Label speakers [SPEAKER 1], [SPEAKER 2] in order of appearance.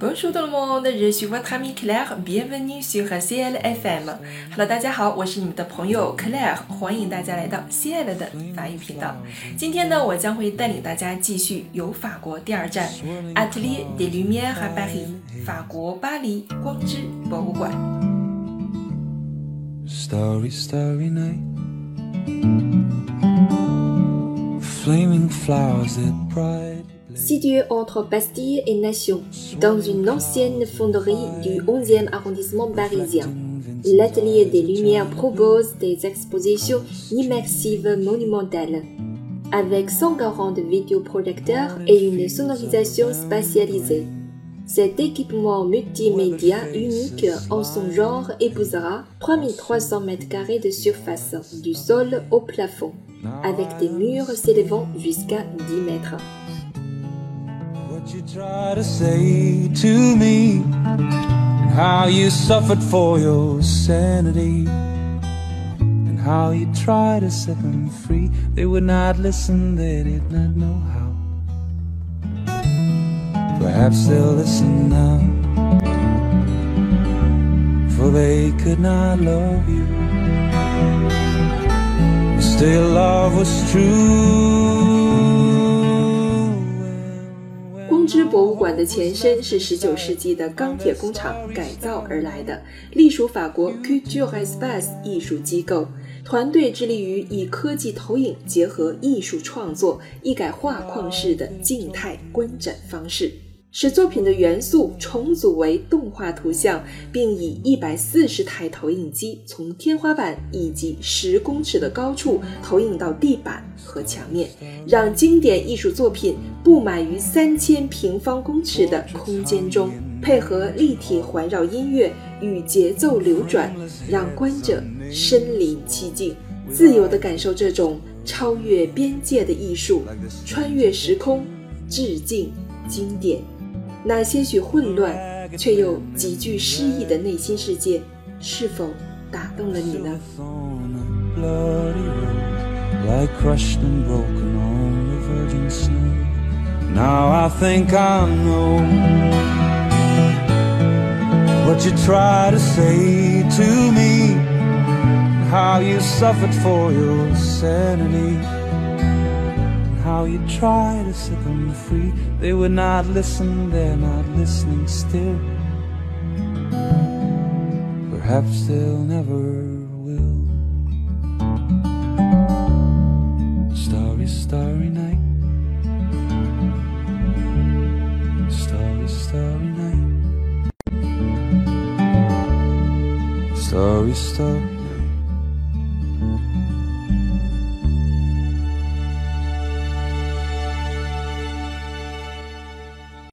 [SPEAKER 1] Bonjour tout le monde, je suis votre amie Claire, bienvenue sur CLFM. Hello，大家好，我是你们的朋友 Claire，欢迎大家来到 CL 的法语频道。今天呢，我将会带领大家继续游法国第二站 Atelier des Lumières à Paris，法国巴黎光之博物馆。
[SPEAKER 2] Starry, starry night. Flaming flowers that bright.
[SPEAKER 3] Situé entre Bastille et Nation, dans une ancienne fonderie du 11e arrondissement parisien, l'Atelier des Lumières propose des expositions immersives monumentales. Avec 140 vidéoprojecteurs et une sonorisation spatialisée. Cet équipement multimédia unique en son genre épousera 3300 m2 de surface, du sol au plafond, avec des murs s'élevant jusqu'à 10 mètres.
[SPEAKER 2] What you try to say to me, and how you suffered for your sanity, and how you tried to set them free. They would not listen, they did not know how. Perhaps they'll listen now, for they could not love you. Still, love was true.
[SPEAKER 3] 馆的前身是19世纪的钢铁工厂改造而来的，隶属法国 Culture Space 艺术机构。团队致力于以科技投影结合艺术创作，一改画框式的静态观展方式，使作品的元素重组为动画图像，并以一百四十台投影机从天花板以及十公尺的高处投影到地板和墙面，让经典艺术作品布满于三千平方公尺的空间中，配合立体环绕音乐与节奏流转，让观者身临其境，自由地感受这种超越边界的艺术，穿越时空，致敬经典。那些许混乱却又极具诗意的内心世界，是否打动了你呢？
[SPEAKER 2] How you try to set them free. They would not listen, they're not listening still. Perhaps they'll never will. Starry, starry night. Starry, starry night. Starry, starry